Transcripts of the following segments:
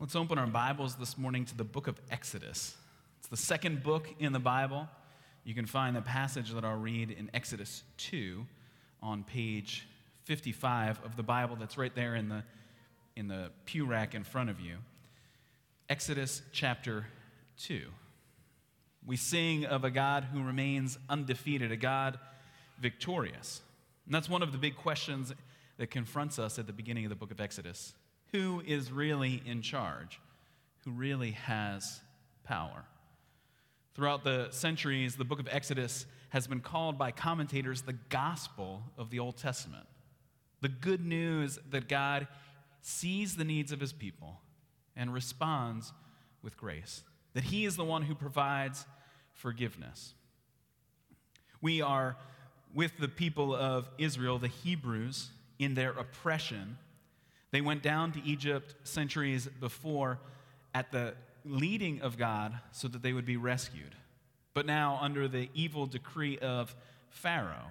Let's open our Bibles this morning to the book of Exodus. It's the second book in the Bible. You can find the passage that I'll read in Exodus 2 on page 55 of the Bible that's right there in the, in the pew rack in front of you. Exodus chapter 2. We sing of a God who remains undefeated, a God victorious. And that's one of the big questions that confronts us at the beginning of the book of Exodus. Who is really in charge? Who really has power? Throughout the centuries, the book of Exodus has been called by commentators the gospel of the Old Testament. The good news that God sees the needs of his people and responds with grace, that he is the one who provides forgiveness. We are with the people of Israel, the Hebrews, in their oppression. They went down to Egypt centuries before at the leading of God so that they would be rescued. But now, under the evil decree of Pharaoh,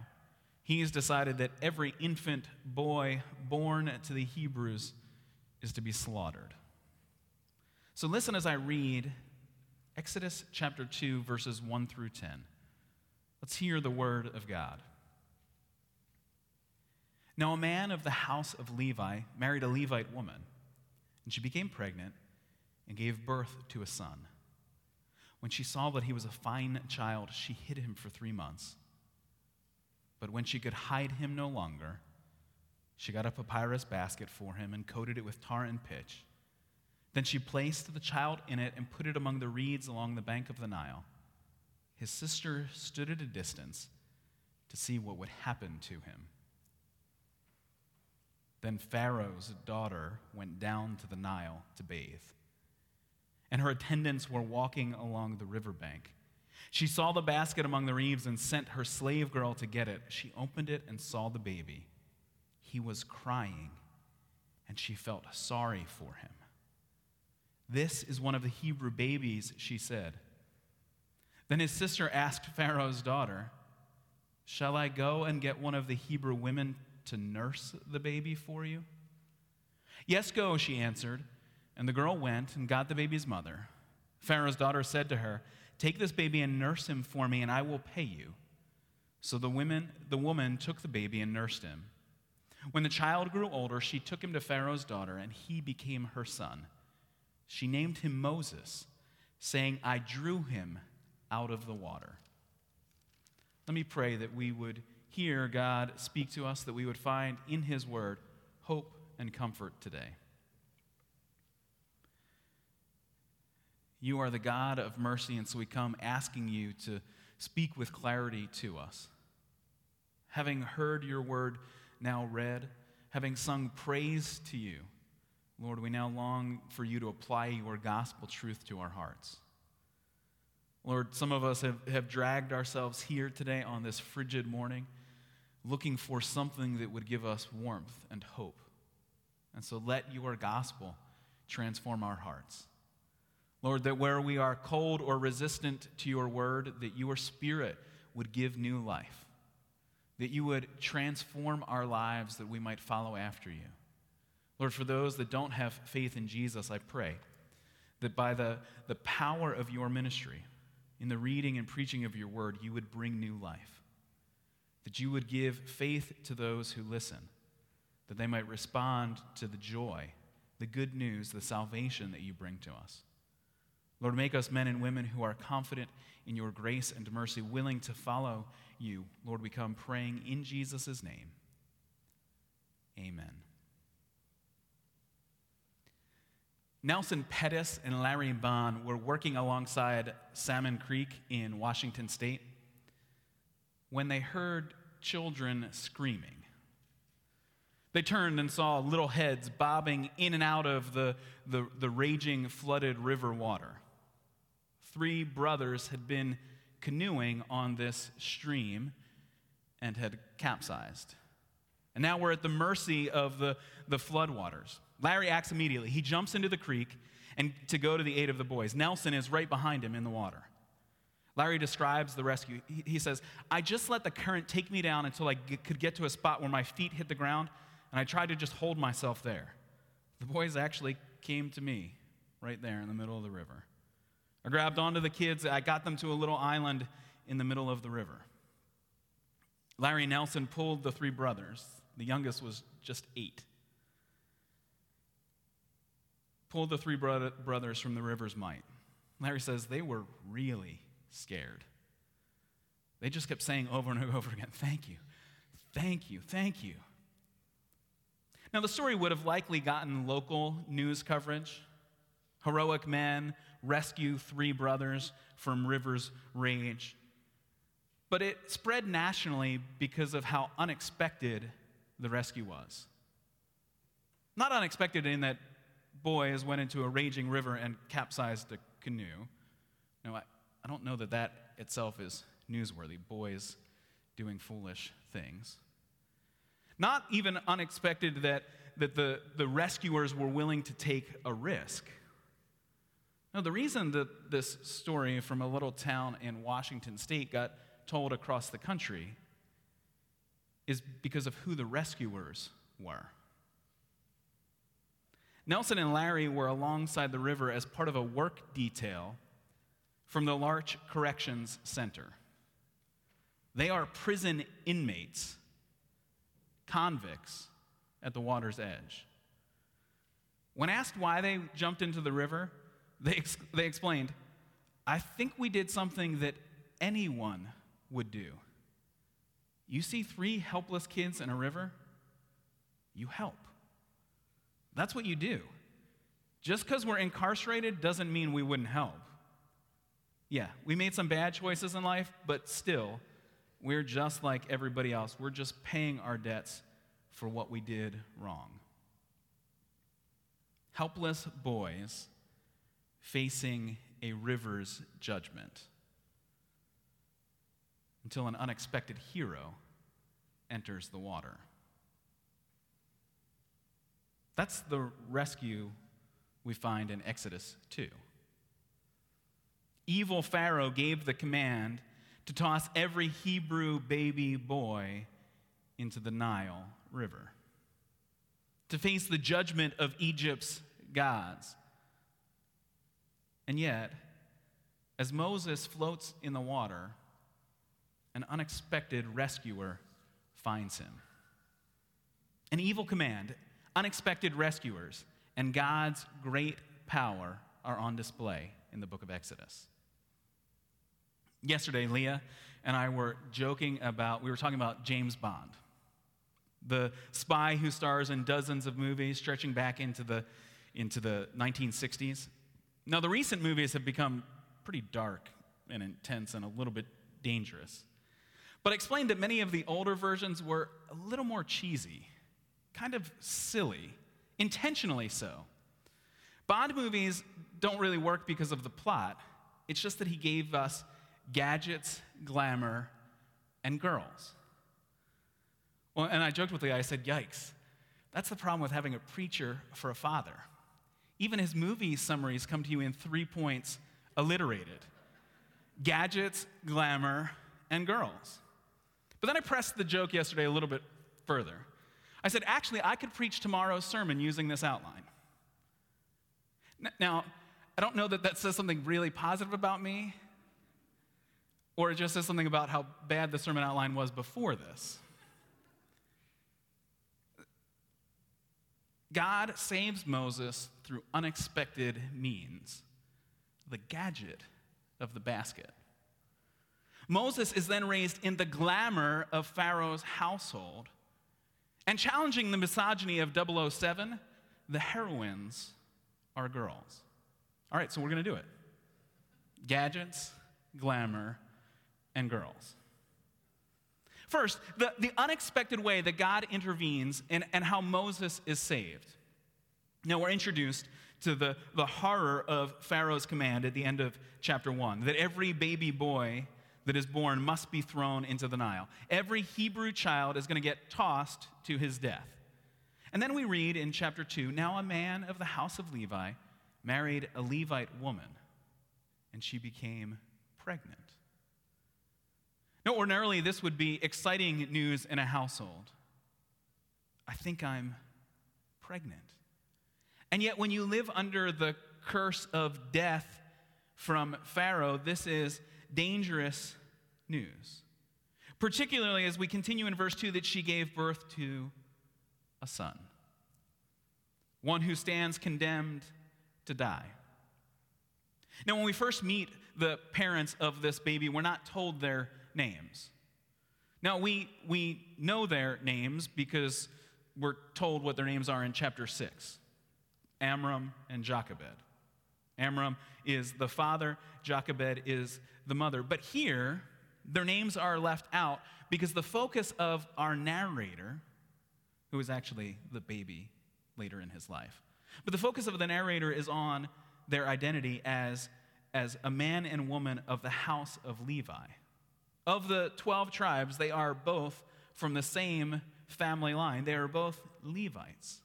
he has decided that every infant boy born to the Hebrews is to be slaughtered. So, listen as I read Exodus chapter 2, verses 1 through 10. Let's hear the word of God. Now, a man of the house of Levi married a Levite woman, and she became pregnant and gave birth to a son. When she saw that he was a fine child, she hid him for three months. But when she could hide him no longer, she got a papyrus basket for him and coated it with tar and pitch. Then she placed the child in it and put it among the reeds along the bank of the Nile. His sister stood at a distance to see what would happen to him. Then Pharaoh's daughter went down to the Nile to bathe, and her attendants were walking along the riverbank. She saw the basket among the reeds and sent her slave girl to get it. She opened it and saw the baby. He was crying, and she felt sorry for him. This is one of the Hebrew babies, she said. Then his sister asked Pharaoh's daughter, Shall I go and get one of the Hebrew women to nurse the baby for you? Yes, go, she answered. And the girl went and got the baby's mother. Pharaoh's daughter said to her, Take this baby and nurse him for me, and I will pay you. So the, women, the woman took the baby and nursed him. When the child grew older, she took him to Pharaoh's daughter, and he became her son. She named him Moses, saying, I drew him out of the water. Let me pray that we would hear God speak to us, that we would find in His Word hope and comfort today. You are the God of mercy, and so we come asking you to speak with clarity to us. Having heard your word now read, having sung praise to you, Lord, we now long for you to apply your gospel truth to our hearts. Lord, some of us have, have dragged ourselves here today on this frigid morning looking for something that would give us warmth and hope. And so let your gospel transform our hearts. Lord, that where we are cold or resistant to your word, that your spirit would give new life, that you would transform our lives that we might follow after you. Lord, for those that don't have faith in Jesus, I pray that by the, the power of your ministry, in the reading and preaching of your word, you would bring new life that you would give faith to those who listen, that they might respond to the joy, the good news, the salvation that you bring to us. Lord, make us men and women who are confident in your grace and mercy, willing to follow you. Lord, we come praying in Jesus' name. Amen. Nelson Pettis and Larry Bond were working alongside Salmon Creek in Washington State when they heard children screaming. They turned and saw little heads bobbing in and out of the, the, the, raging, flooded river water. Three brothers had been canoeing on this stream and had capsized. And now we're at the mercy of the, the floodwaters. Larry acts immediately. He jumps into the creek and to go to the aid of the boys. Nelson is right behind him in the water. Larry describes the rescue. He, he says, I just let the current take me down until I g- could get to a spot where my feet hit the ground, and I tried to just hold myself there. The boys actually came to me. right there in the middle of the river. I grabbed onto the kids, I got them to a little island in the middle of the river. Larry Nelson pulled the three brothers. The youngest was just eight. Pulled the three bro- brothers from the river's might. Larry says they were really scared. They just kept saying over and over again, Thank you, thank you, thank you. Now, the story would have likely gotten local news coverage. Heroic men rescue three brothers from river's rage. But it spread nationally because of how unexpected the rescue was. Not unexpected in that boys went into a raging river and capsized a canoe. No, I, don't know that that itself is newsworthy. Boys doing foolish things. Not even unexpected that, that the, the rescuers were willing to take a risk. No, the reason that this story from a little town in Washington state got told across the country is because of who the rescuers were. Nelson and Larry were alongside the river as part of a work detail from the Larch Corrections Center. They are prison inmates, convicts at the water's edge. When asked why they jumped into the river, they, ex- they explained, I think we did something that anyone would do. You see three helpless kids in a river, you help. That's what you do. Just because we're incarcerated doesn't mean we wouldn't help. Yeah, we made some bad choices in life, but still, we're just like everybody else. We're just paying our debts for what we did wrong. Helpless boys facing a river's judgment until an unexpected hero enters the water. That's the rescue we find in Exodus 2. Evil Pharaoh gave the command to toss every Hebrew baby boy into the Nile River, to face the judgment of Egypt's gods. And yet, as Moses floats in the water, an unexpected rescuer finds him. An evil command, unexpected rescuers, and God's great power are on display in the book of Exodus. Yesterday, Leah and I were joking about, we were talking about James Bond, the spy who stars in dozens of movies stretching back into the, into the 1960s. Now, the recent movies have become pretty dark and intense and a little bit dangerous. But I explained that many of the older versions were a little more cheesy, kind of silly, intentionally so. Bond movies don't really work because of the plot, it's just that he gave us gadgets, glamour, and girls. Well, and I joked with the guy, I said, yikes. That's the problem with having a preacher for a father. Even his movie summaries come to you in three points alliterated gadgets, glamour, and girls. But then I pressed the joke yesterday a little bit further. I said, actually, I could preach tomorrow's sermon using this outline. Now, I don't know that that says something really positive about me, or it just says something about how bad the sermon outline was before this. God saves Moses through unexpected means, the gadget of the basket. Moses is then raised in the glamour of Pharaoh's household. And challenging the misogyny of 007, the heroines are girls. All right, so we're going to do it gadgets, glamour, and girls. First, the, the unexpected way that God intervenes and, and how Moses is saved. Now, we're introduced to the, the horror of Pharaoh's command at the end of chapter 1 that every baby boy that is born must be thrown into the Nile. Every Hebrew child is going to get tossed to his death. And then we read in chapter 2 Now a man of the house of Levi married a Levite woman, and she became pregnant. Now, ordinarily, this would be exciting news in a household. I think I'm pregnant. And yet, when you live under the curse of death from Pharaoh, this is dangerous news. Particularly as we continue in verse 2 that she gave birth to a son, one who stands condemned to die. Now, when we first meet the parents of this baby, we're not told their names. Now, we, we know their names because we're told what their names are in chapter 6 Amram and Jochebed. Amram is the father, Jochebed is the mother. But here, their names are left out because the focus of our narrator, who is actually the baby later in his life, but the focus of the narrator is on their identity as, as a man and woman of the house of Levi. Of the 12 tribes, they are both from the same family line. They are both Levites,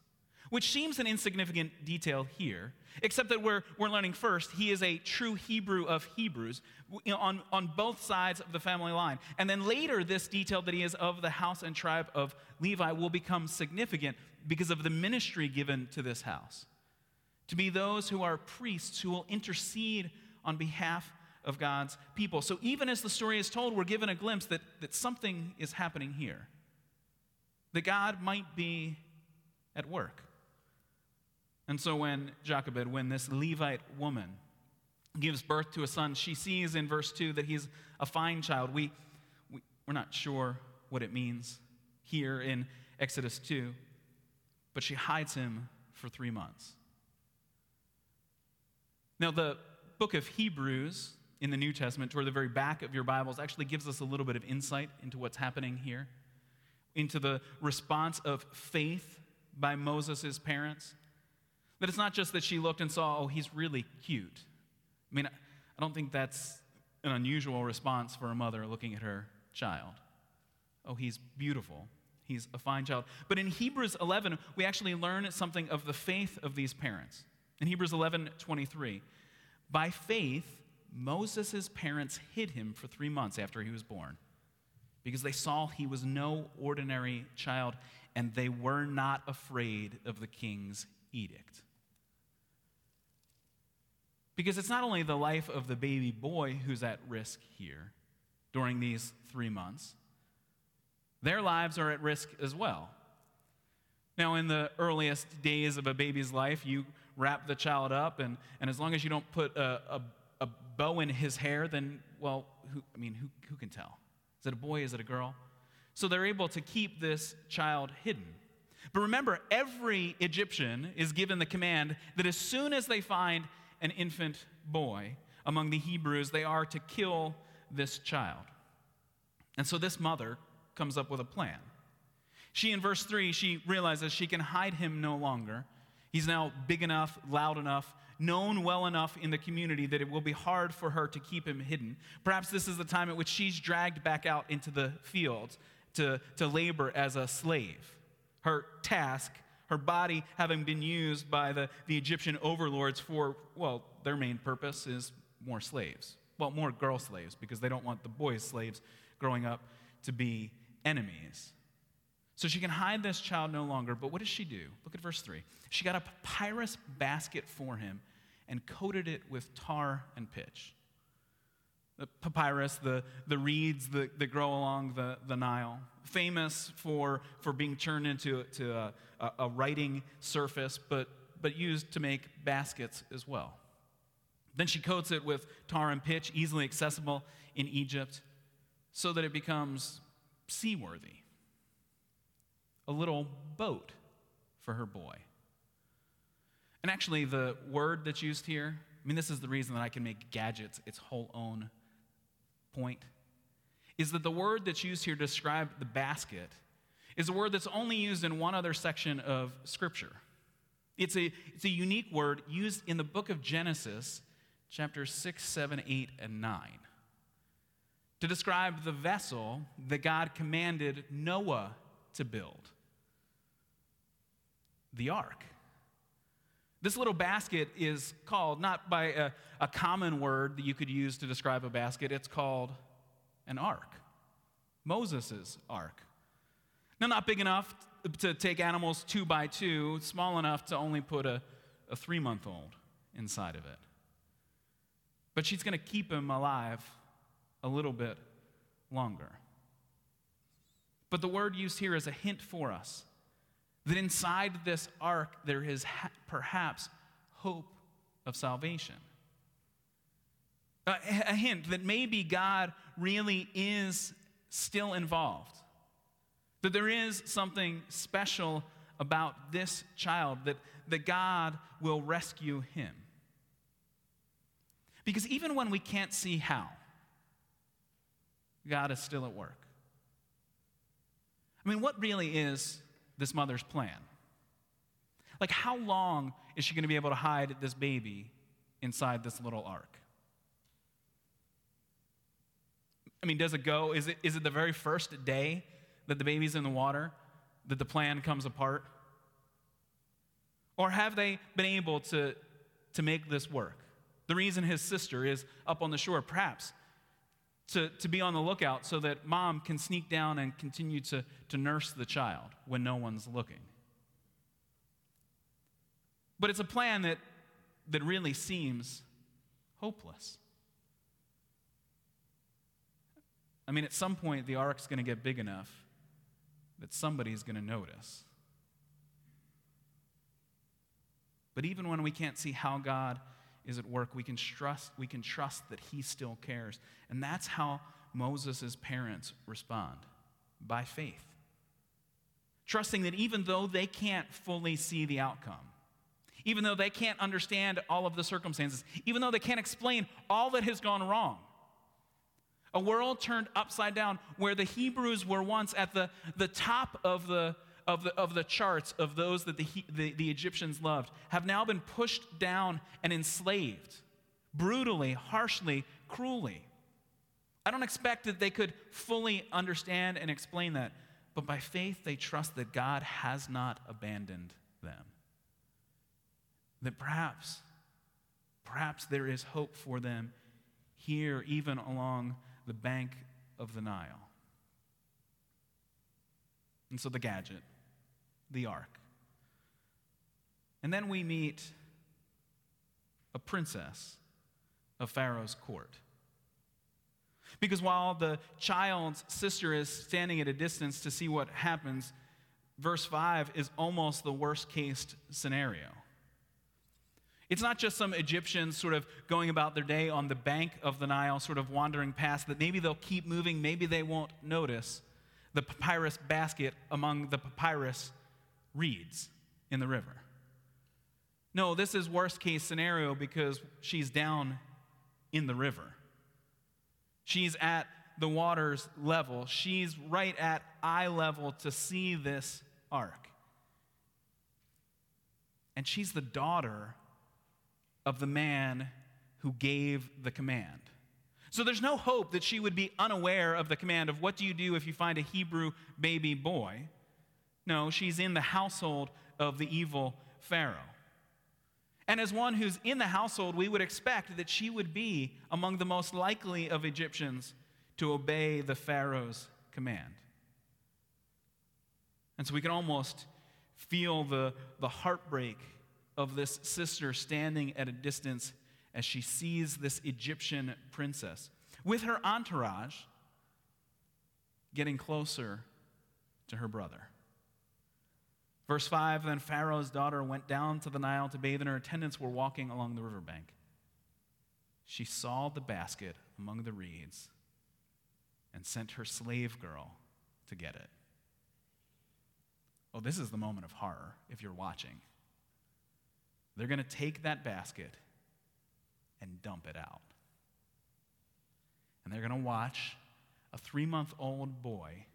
which seems an insignificant detail here, except that we're, we're learning first he is a true Hebrew of Hebrews on, on both sides of the family line. And then later, this detail that he is of the house and tribe of Levi will become significant because of the ministry given to this house. To be those who are priests who will intercede on behalf of God's people. So even as the story is told, we're given a glimpse that, that something is happening here that God might be at work. And so when Jochebed, when this Levite woman gives birth to a son, she sees in verse 2 that he's a fine child. We, we, we're not sure what it means here in Exodus 2, but she hides him for three months. Now, the book of Hebrews in the New Testament, toward the very back of your Bibles, actually gives us a little bit of insight into what's happening here into the response of faith by Moses' parents. That it's not just that she looked and saw, oh, he's really cute. I mean, I don't think that's an unusual response for a mother looking at her child. Oh, he's beautiful. He's a fine child. But in Hebrews 11, we actually learn something of the faith of these parents. In Hebrews 11 23, by faith, Moses' parents hid him for three months after he was born because they saw he was no ordinary child and they were not afraid of the king's edict. Because it's not only the life of the baby boy who's at risk here during these three months, their lives are at risk as well. Now, in the earliest days of a baby's life, you wrap the child up, and, and as long as you don't put a, a, a bow in his hair, then, well, who, I mean, who, who can tell? Is it a boy? Is it a girl? So they're able to keep this child hidden. But remember, every Egyptian is given the command that as soon as they find an infant boy among the Hebrews, they are to kill this child. And so this mother comes up with a plan. She, in verse 3, she realizes she can hide him no longer. He's now big enough, loud enough, known well enough in the community that it will be hard for her to keep him hidden. Perhaps this is the time at which she's dragged back out into the fields to, to labor as a slave. Her task, her body having been used by the, the Egyptian overlords for, well, their main purpose is more slaves. Well, more girl slaves, because they don't want the boys' slaves growing up to be enemies. So she can hide this child no longer, but what does she do? Look at verse 3. She got a papyrus basket for him and coated it with tar and pitch. The papyrus, the, the reeds that, that grow along the, the Nile, famous for, for being turned into to a, a, writing surface, but, but used to make baskets as well. Then she coats it with tar and pitch, easily accessible in Egypt, so that it becomes seaworthy a little boat for her boy. And actually, the word that's used here, I mean, this is the reason that I can make gadgets its whole own point, is that the word that's used here to describe the basket is a word that's only used in one other section of Scripture. It's a, it's a unique word used in the book of Genesis, chapters 6, 7, 8, and 9, to describe the vessel that God commanded Noah to build the ark. This little basket is called, not by a, a, common word that you could use to describe a basket, it's called an ark. Moses' ark. Now, not big enough to take animals two by two, small enough to only put a, a three month old inside of it. But she's going to keep him alive a little bit longer. But the word used here is a hint for us that inside this ark there is ha- perhaps hope of salvation. A, a hint that maybe God really is still involved, that there is something special about this child, that, that God will rescue him. Because even when we can't see how, God is still at work. I mean, what really is this mother's plan? Like, how long is she going to be able to hide this baby inside this little ark? I mean, does it go? Is it, is it the very first day that the baby's in the water that the plan comes apart? Or have they been able to, to make this work? The reason his sister is up on the shore, perhaps to, to be on the lookout so that mom can sneak down and continue to, to nurse the child when no one's looking. But it's a plan that, that really seems hopeless. I mean, at some point, the ark's going to get big enough that somebody's going to notice. But even when we can't see how God is at work, we can trust, we can trust that he still cares. And that's how Moses' parents respond by faith. Trusting that even though they can't fully see the outcome, even though they can't understand all of the circumstances, even though they can't explain all that has gone wrong, a world turned upside down where the Hebrews were once at the, the top of the, of the, of the charts of those that the, the, the Egyptians loved have now been pushed down and enslaved brutally, harshly, cruelly. I don't expect that they could fully understand and explain that, but by faith they trust that God has not abandoned them. That perhaps, perhaps there is hope for them here, even along the bank of the Nile. And so the gadget the ark. And then we meet a princess of Pharaoh's court. Because while the child's sister is standing at a distance to see what happens, verse 5 is almost the worst case scenario. It's not just some Egyptians sort of going about their day on the bank of the Nile, sort of wandering past, that maybe they'll keep moving, maybe they won't notice the papyrus basket among the papyrus reeds in the river. No, this is worst case scenario because she's down in the river. She's at the water's level. She's right at eye level to see this ark. And she's the daughter of the man who gave the command. So there's no hope that she would be unaware of the command of what do you do if you find a Hebrew baby boy? No, she's in the household of the evil Pharaoh. And as one who's in the household, we would expect that she would be among the most likely of Egyptians to obey the Pharaoh's command. And so we can almost feel the, the heartbreak of this sister standing at a distance as she sees this Egyptian princess with her entourage getting closer to her brother. Verse 5 Then Pharaoh's daughter went down to the Nile to bathe, and her attendants were walking along the riverbank. She saw the basket among the reeds and sent her slave girl to get it. Oh, this is the moment of horror if you're watching. They're going to take that basket and dump it out. And they're going to watch a three month old boy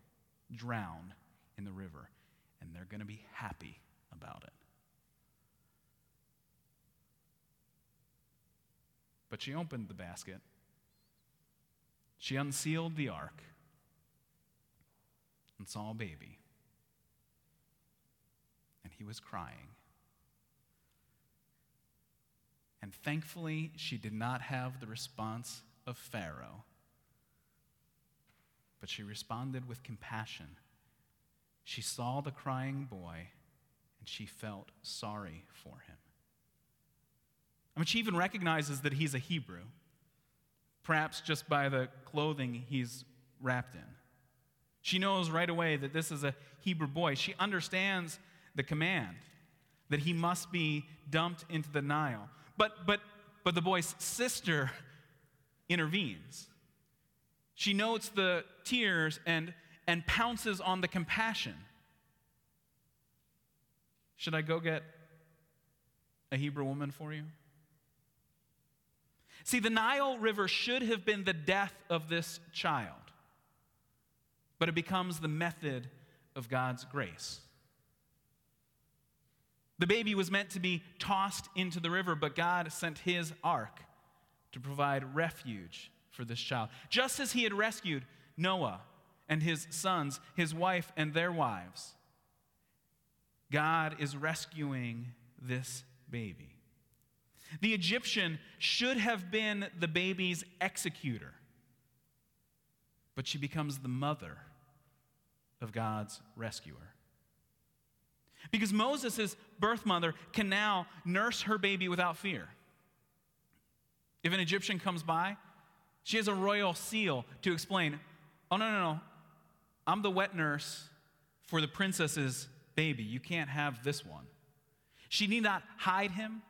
drown in the river and they're going to be happy about it. But she opened the basket. She unsealed the ark and saw a baby. And he was crying. And thankfully, she did not have the response of Pharaoh, but she responded with compassion she saw the crying boy and she felt sorry for him. I mean, she even recognizes that he's a Hebrew, perhaps just by the clothing he's wrapped in. She knows right away that this is a Hebrew boy. She understands the command that he must be dumped into the Nile. But, but, but the boy's sister intervenes. She notes the tears and, and pounces on the compassion. Should I go get a Hebrew woman for you? See, the Nile River should have been the death of this child, but it becomes the method of God's grace. The baby was meant to be tossed into the river, but God sent his ark to provide refuge for this child. Just as he had rescued Noah and his sons, his wife, and their wives, God is rescuing this baby. The Egyptian should have been the baby's executor, but she becomes the mother of God's rescuer. Because Moses' birth mother can now nurse her baby without fear. If an Egyptian comes by, she has a royal seal to explain oh, no, no, no. I'm the wet nurse for the princess's baby. You can't have this one. She need not hide him.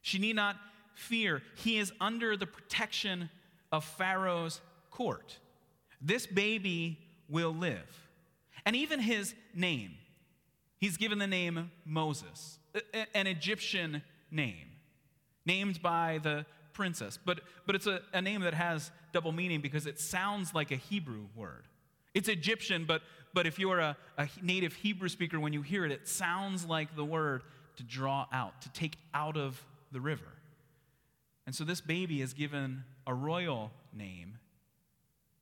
She need not fear. He is under the protection of Pharaoh's court. This baby will live. And even his name, he's given the name Moses, an Egyptian name, named by the princess. But, but it's a, a name that has double meaning because it sounds like a Hebrew word. It's Egyptian, but, but if you're a, a native Hebrew speaker, when you hear it, it sounds like the word to draw out, to take out of the river. And so this baby is given a royal name,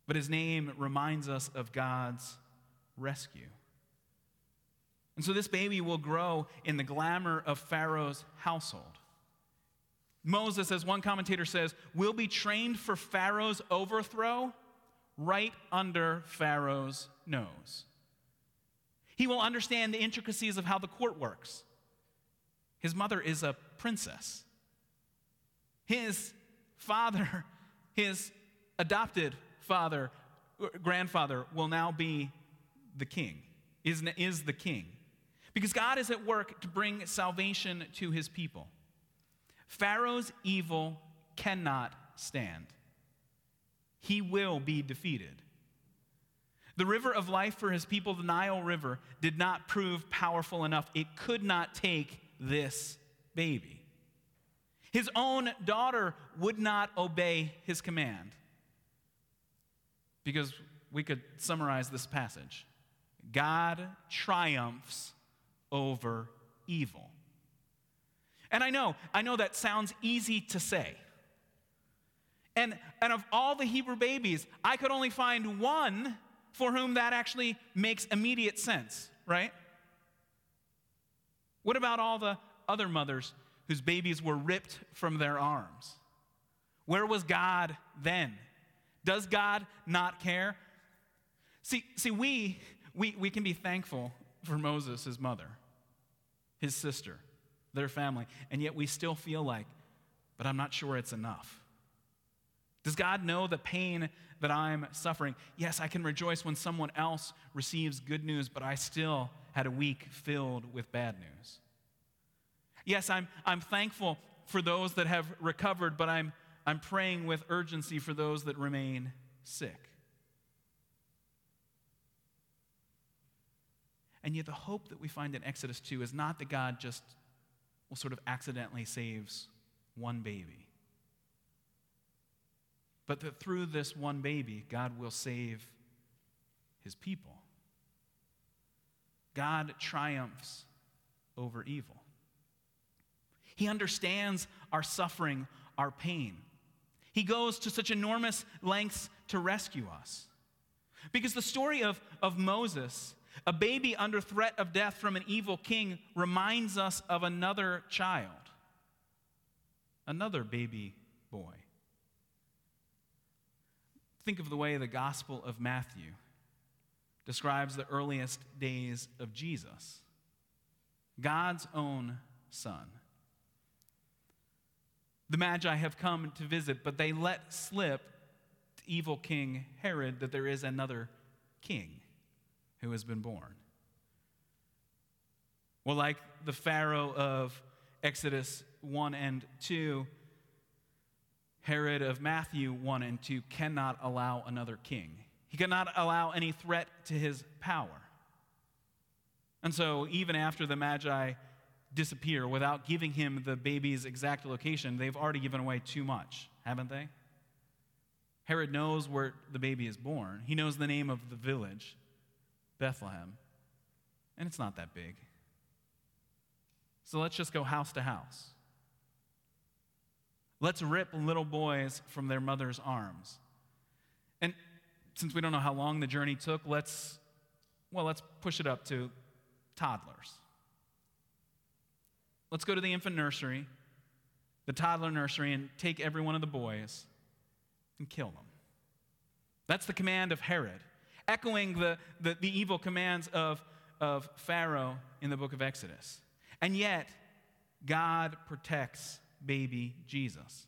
but his name reminds us of God's rescue. And so this baby will grow in the glamour of Pharaoh's household. Moses, as one commentator says, will be trained for Pharaoh's overthrow right under Pharaoh's nose. He will understand the intricacies of how the court works. His mother is a princess. His father, his adopted father, grandfather, will now be the king, is, is the king. Because God is at work to bring salvation to his people. Pharaoh's evil cannot stand, he will be defeated. The river of life for his people, the Nile River, did not prove powerful enough. It could not take this baby. His own daughter would not obey his command. Because we could summarize this passage God triumphs over evil. And I know, I know that sounds easy to say. And, and of all the Hebrew babies, I could only find one for whom that actually makes immediate sense, right? What about all the other mothers whose babies were ripped from their arms? Where was God then? Does God not care? See, see we, we, we can be thankful for Moses, his mother, his sister, their family, and yet we still feel like, but I'm not sure it's enough. Does God know the pain that I'm suffering? Yes, I can rejoice when someone else receives good news, but I still had a week filled with bad news. Yes, I'm, I'm thankful for those that have recovered, but I'm, I'm praying with urgency for those that remain sick. And yet, the hope that we find in Exodus 2 is not that God just will sort of accidentally saves one baby, but that through this one baby, God will save his people. God triumphs over evil. He understands our suffering, our pain. He goes to such enormous lengths to rescue us. Because the story of, of Moses, a baby under threat of death from an evil king, reminds us of another child, another baby boy. Think of the way the Gospel of Matthew describes the earliest days of Jesus, God's own Son. The Magi have come to visit, but they let slip to evil King Herod that there is another king who has been born. Well, like the Pharaoh of Exodus 1 and 2, Herod of Matthew 1 and 2 cannot allow another king. He cannot allow any threat to his power. And so, even after the Magi disappear without giving him the baby's exact location, they've already given away too much, haven't they? Herod knows where the baby is born, he knows the name of the village, Bethlehem, and it's not that big. So let's just go house to house. Let's rip little boys from their mother's arms. And since we don't know how long the journey took, let's, well, let's push it up to toddlers. Let's go to the infant nursery, the toddler nursery, and take every one of the boys and kill them. That's the command of Herod, echoing the, the, the evil commands of, of Pharaoh in the book of Exodus. And yet, God protects baby Jesus.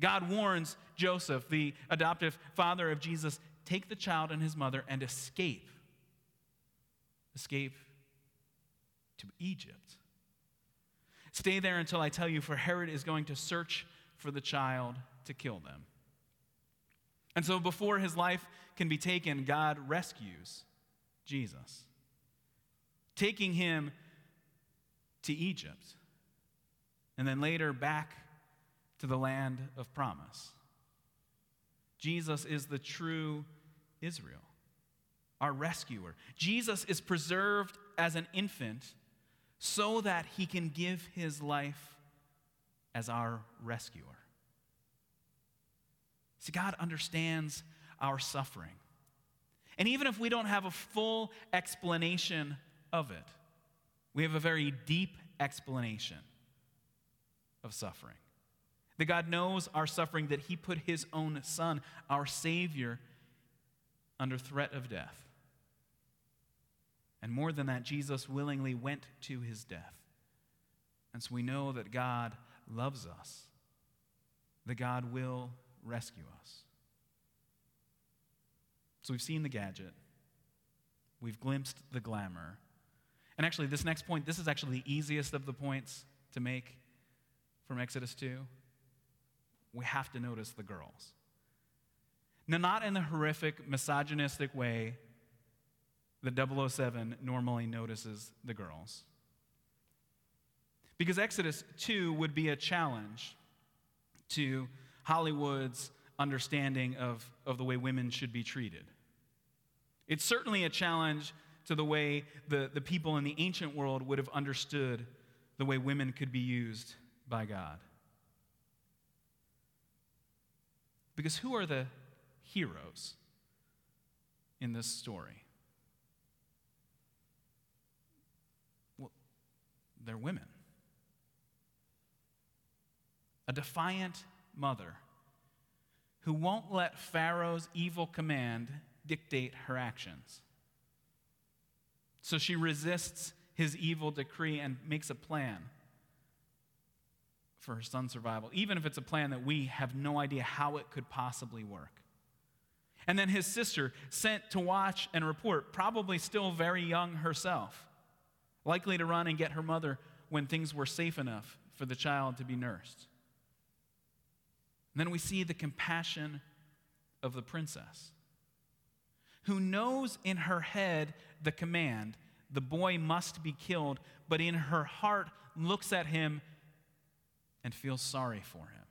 God warns Joseph, the adoptive father of Jesus, take the child and his mother and escape. Escape to Egypt. Stay there until I tell you, for Herod is going to search for the child to kill them. And so, before his life can be taken, God rescues Jesus, taking him to Egypt and then later back to the land of promise. Jesus is the true Israel, our rescuer. Jesus is preserved as an infant so that he can give his life as our rescuer. See, God understands our suffering. And even if we don't have a full explanation of it, we have a very deep explanation of suffering. That God knows our suffering, that He put His own Son, our Savior, under threat of death. And more than that, Jesus willingly went to His death. And so we know that God loves us, that God will rescue us. So we've seen the gadget, we've glimpsed the glamour. And actually, this next point, this is actually the easiest of the points to make from Exodus 2, we have to notice the girls. Now, not in the horrific, misogynistic way that 007 normally notices the girls. Because Exodus 2 would be a challenge to Hollywood's understanding of, of the way women should be treated. It's certainly a challenge to the way the, the people in the ancient world would have understood the way women could be used by God. Because who are the heroes in this story? Well, they're women. A defiant mother who won't let Pharaoh's evil command dictate her actions. So she resists his evil decree and makes a plan for her son's survival, even if it's a plan that we have no idea how it could possibly work. And then his sister, sent to watch and report, probably still very young herself, likely to run and get her mother when things were safe enough for the child to be nursed. And then we see the compassion of the princess, who knows in her head the command the boy must be killed, but in her heart looks at him and feel sorry for him.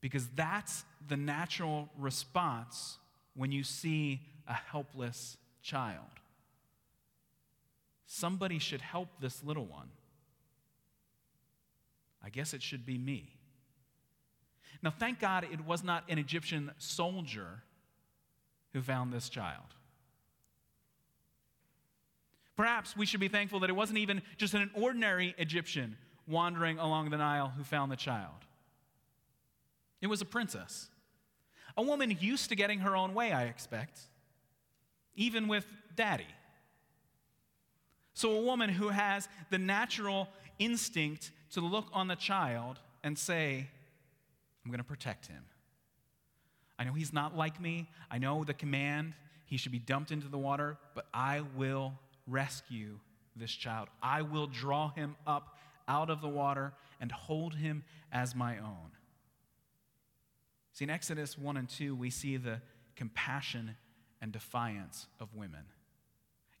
Because that's the natural response when you see a helpless child. Somebody should help this little one. I guess it should be me. Now, thank God it was not an Egyptian soldier who found this child. Perhaps we should be thankful that it wasn't even just an ordinary Egyptian wandering along the Nile who found the child. It was a princess, a woman used to getting her own way, I expect, even with daddy. So, a woman who has the natural instinct to look on the child and say, I'm going to protect him. I know he's not like me. I know the command, he should be dumped into the water, but I will rescue this child. I will draw him up out of the water and hold him as my own. See, in Exodus 1 and 2, we see the compassion and defiance of women,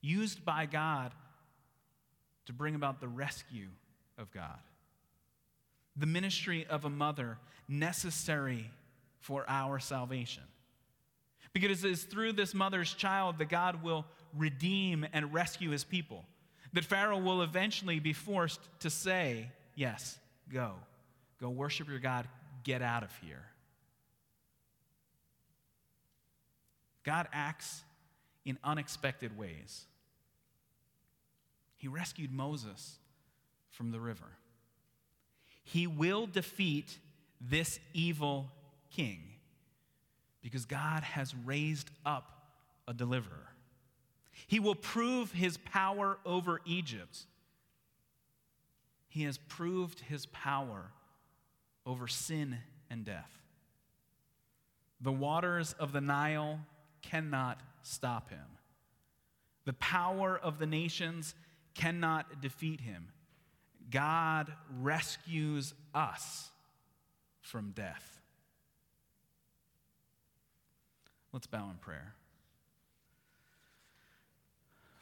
used by God to bring about the rescue of God. The ministry of a mother necessary for our salvation. Because it is through this mother's child that God will redeem and rescue his people. That Pharaoh will eventually be forced to say, Yes, go. Go worship your God. Get out of here. God acts in unexpected ways. He rescued Moses from the river. He will defeat this evil king because God has raised up a deliverer. He will prove his power over Egypt. He has proved his power over sin and death. The waters of the Nile cannot stop him. The power of the nations cannot defeat him. God rescues us from death. Let's bow in prayer.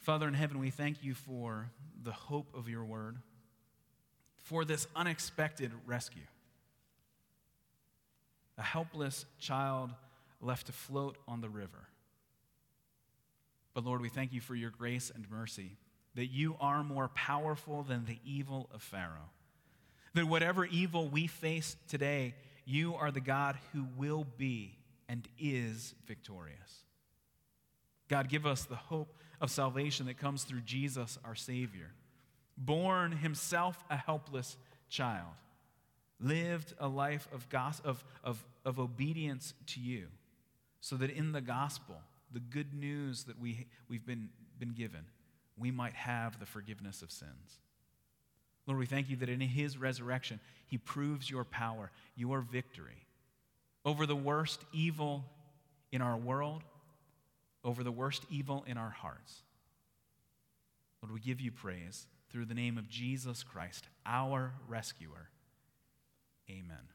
Father in heaven, we thank you for the hope of your word, for this unexpected rescue. A helpless child left to float on the river. But Lord, we thank you for your grace and mercy, that you are more powerful than the evil of Pharaoh. That whatever evil we face today, you are the God who will be and is victorious. God, give us the hope of salvation that comes through Jesus, our Savior. Born himself a helpless child, lived a life of, of, of, of obedience to you, so that in the gospel, the good news that we, we've been, been given, we might have the forgiveness of sins. Lord, we thank you that in his resurrection, he proves your power, your victory over the worst evil in our world, over the worst evil in our hearts. Lord, we give you praise through the name of Jesus Christ, our rescuer. Amen.